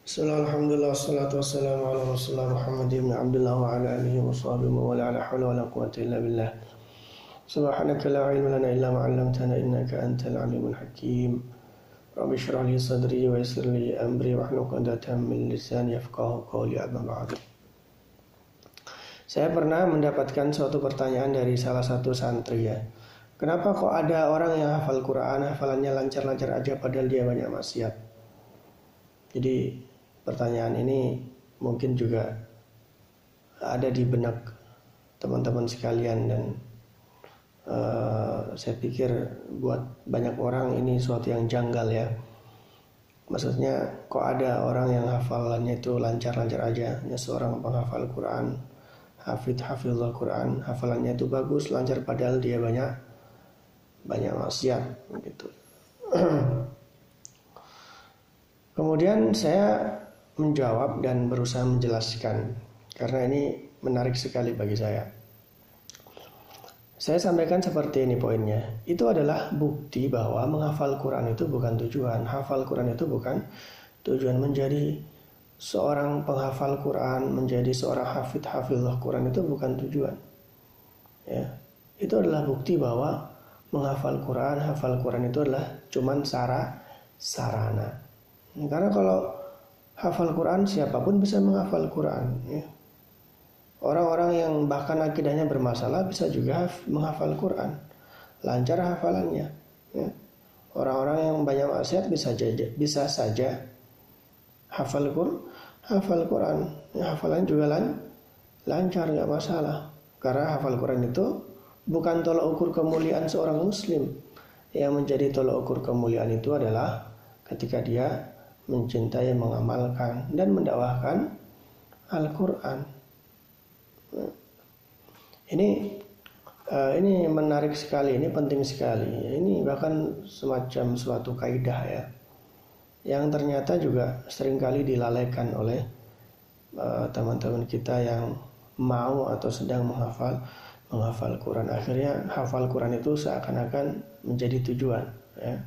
Bismillah, alhamdulillah, salatu wassalamu ala rasulullah Muhammad ibn Abdullah wa ala alihi wa sahbihi wa ala ala hawla wa la quwata illa billah. Subhanaka la ilma lana illa ma 'allamtana innaka antal alimul hakim. Rabbi shrah li sadri wa yassir li amri wa hlul 'uqdatam min lisani yafqahu qawli amma ba'd Saya pernah mendapatkan suatu pertanyaan dari salah satu santri ya. Kenapa kok ada orang yang hafal Quran, hafalannya lancar-lancar aja padahal dia banyak maksiat? Jadi pertanyaan ini mungkin juga ada di benak teman-teman sekalian dan uh, saya pikir buat banyak orang ini suatu yang janggal ya. Maksudnya kok ada orang yang hafalannya itu lancar-lancar aja? Ya seorang penghafal Quran hafid hafizul Quran hafalannya itu bagus lancar padahal dia banyak banyak maksiat gitu kemudian saya menjawab dan berusaha menjelaskan karena ini menarik sekali bagi saya. Saya sampaikan seperti ini poinnya. Itu adalah bukti bahwa menghafal Quran itu bukan tujuan. Hafal Quran itu bukan tujuan menjadi seorang penghafal Quran, menjadi seorang hafid hafizah Quran itu bukan tujuan. Ya. Itu adalah bukti bahwa menghafal Quran, hafal Quran itu adalah cuman sara sarana. Karena kalau hafal Quran siapa pun bisa menghafal Quran ya. Orang-orang yang bahkan akidahnya bermasalah bisa juga menghafal Quran lancar hafalannya ya. Orang-orang yang banyak maksiat bisa saja bisa saja hafal Quran hafal Quran ya, hafalan juga lan, lancar nggak masalah karena hafal Quran itu bukan tolak ukur kemuliaan seorang muslim yang menjadi tolak ukur kemuliaan itu adalah ketika dia mencintai, mengamalkan dan mendakwahkan Al-Quran. Ini uh, ini menarik sekali, ini penting sekali. Ini bahkan semacam suatu kaidah ya, yang ternyata juga sering kali dilalaikan oleh eh, teman-teman kita yang mau atau sedang menghafal menghafal Quran. Akhirnya hafal Quran itu seakan-akan menjadi tujuan. Ya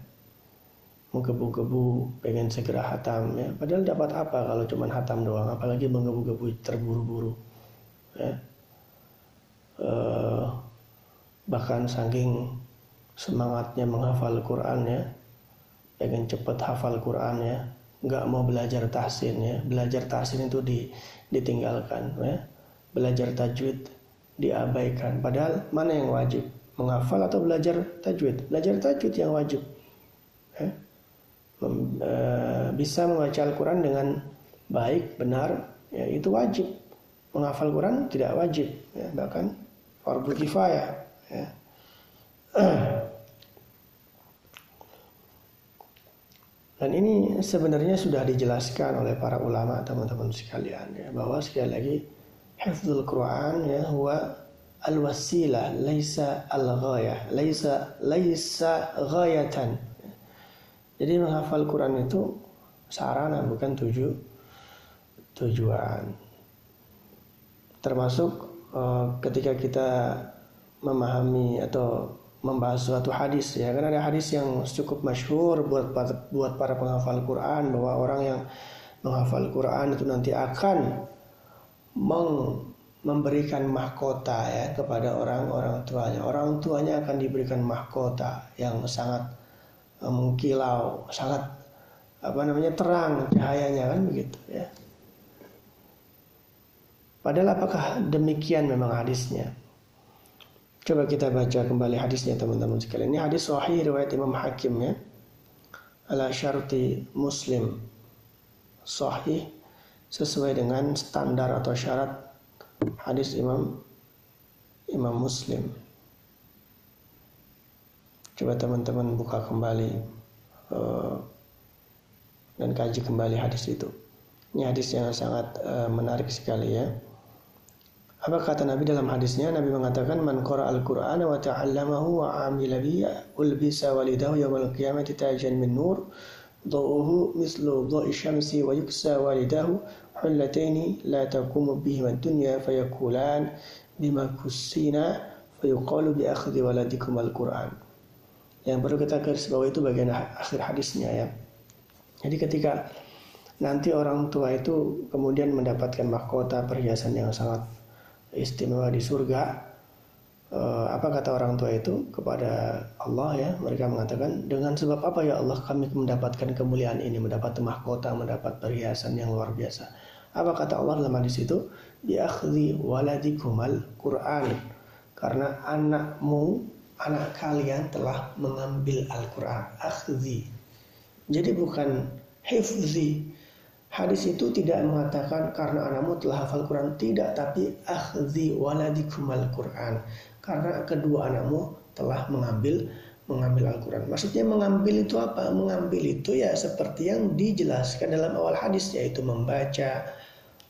menggebu-gebu pengen segera hatam ya. Padahal dapat apa kalau cuma hatam doang? Apalagi menggebu-gebu terburu-buru ya. Uh, bahkan saking semangatnya menghafal Quran ya. Pengen cepet hafal Quran ya. Nggak mau belajar tahsin ya. Belajar tahsin itu di, ditinggalkan ya. Belajar tajwid diabaikan. Padahal mana yang wajib? Menghafal atau belajar tajwid? Belajar tajwid yang wajib ya Eh, bisa membaca Al-Quran dengan baik, benar, ya itu wajib. Menghafal Quran tidak wajib, ya, bahkan fardu kifayah. Ya. Dan ini sebenarnya sudah dijelaskan oleh para ulama teman-teman sekalian ya bahwa sekali lagi hifdzul Quran ya huwa al-wasilah laisa al-ghayah laisa laisa ghayatan jadi menghafal Quran itu sarana bukan tuju tujuan. Termasuk uh, ketika kita memahami atau membahas suatu hadis ya kan ada hadis yang cukup masyhur buat buat para penghafal Quran bahwa orang yang menghafal Quran itu nanti akan meng, memberikan mahkota ya kepada orang-orang tuanya. Orang tuanya akan diberikan mahkota yang sangat mengkilau sangat apa namanya terang cahayanya kan begitu ya. Padahal apakah demikian memang hadisnya? Coba kita baca kembali hadisnya teman-teman sekalian. Ini hadis sahih riwayat Imam Hakim ya. Ala syarti muslim. Sahih sesuai dengan standar atau syarat hadis Imam Imam Muslim Coba teman-teman buka kembali uh, dan kaji kembali hadis itu. Ini hadis yang sangat uh, menarik sekali ya. Apa kata Nabi dalam hadisnya? Nabi mengatakan, "Man qara al-Qur'an wa ta'allamahu wa 'amila bihi, ulbisa walidahu yawmal qiyamati tajan min nur, dhu'uhu mislu dhu'i syamsi wa yuksa walidahu, hullataini la taqumu bihima dunya fayaqulan bima kusina fayuqalu bi akhdhi waladikum al-Qur'an." Yang perlu kita garis bawah itu bagian akhir hadisnya ya. Jadi ketika nanti orang tua itu kemudian mendapatkan mahkota perhiasan yang sangat istimewa di surga uh, apa kata orang tua itu kepada Allah ya mereka mengatakan dengan sebab apa ya Allah kami mendapatkan kemuliaan ini mendapat mahkota mendapat perhiasan yang luar biasa? Apa kata Allah dalam hadis itu? Biakhdi waladikumal Quran. Karena anakmu anak kalian telah mengambil Al-Quran. Akhzi. Jadi bukan hifzi. Hadis itu tidak mengatakan karena anakmu telah hafal Quran. Tidak tapi akhzi waladikumal Quran karena kedua anakmu telah mengambil mengambil Al-Quran. Maksudnya mengambil itu apa? Mengambil itu ya seperti yang dijelaskan dalam awal hadis yaitu membaca,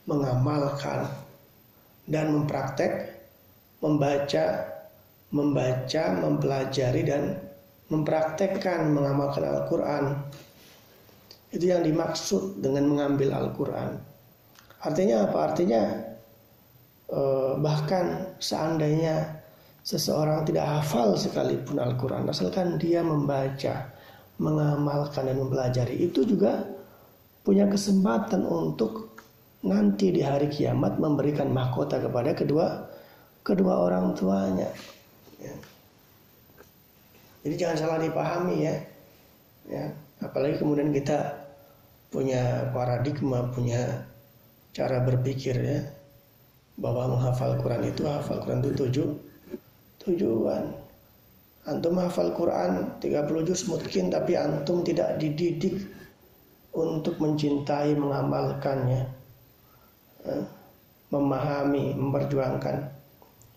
mengamalkan dan mempraktek, membaca, membaca, mempelajari dan mempraktekkan mengamalkan Al-Quran. Itu yang dimaksud dengan mengambil Al-Quran. Artinya apa? Artinya eh, bahkan seandainya Seseorang tidak hafal sekalipun Al-Quran Asalkan dia membaca Mengamalkan dan mempelajari Itu juga punya kesempatan untuk Nanti di hari kiamat Memberikan mahkota kepada kedua Kedua orang tuanya ya. Jadi jangan salah dipahami ya ya Apalagi kemudian kita Punya paradigma Punya cara berpikir ya bahwa menghafal Quran itu hafal Quran itu tujuh tujuan. Antum hafal Quran 30 juz mungkin tapi antum tidak dididik untuk mencintai mengamalkannya. Eh, memahami, memperjuangkan.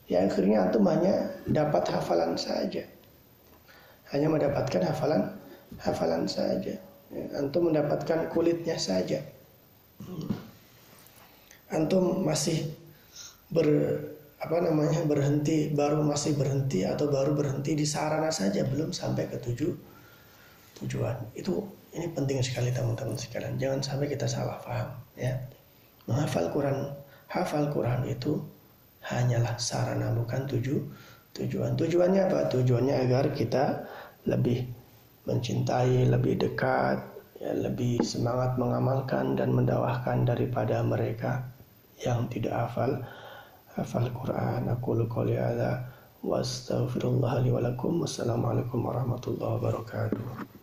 Ya akhirnya antum hanya dapat hafalan saja. Hanya mendapatkan hafalan hafalan saja. Ya, antum mendapatkan kulitnya saja. Antum masih ber apa namanya berhenti baru masih berhenti atau baru berhenti di sarana saja belum sampai ke tujuh tujuan itu ini penting sekali teman-teman sekalian jangan sampai kita salah paham ya menghafal Quran hafal Quran itu hanyalah sarana bukan tujuh tujuan. Tujuannya apa? Tujuannya agar kita lebih mencintai lebih dekat ya, lebih semangat mengamalkan dan mendawahkan daripada mereka yang tidak hafal hafal Quran. Aku qouli hadza wa astaghfirullah li wa lakum. Wassalamu alaikum warahmatullahi wabarakatuh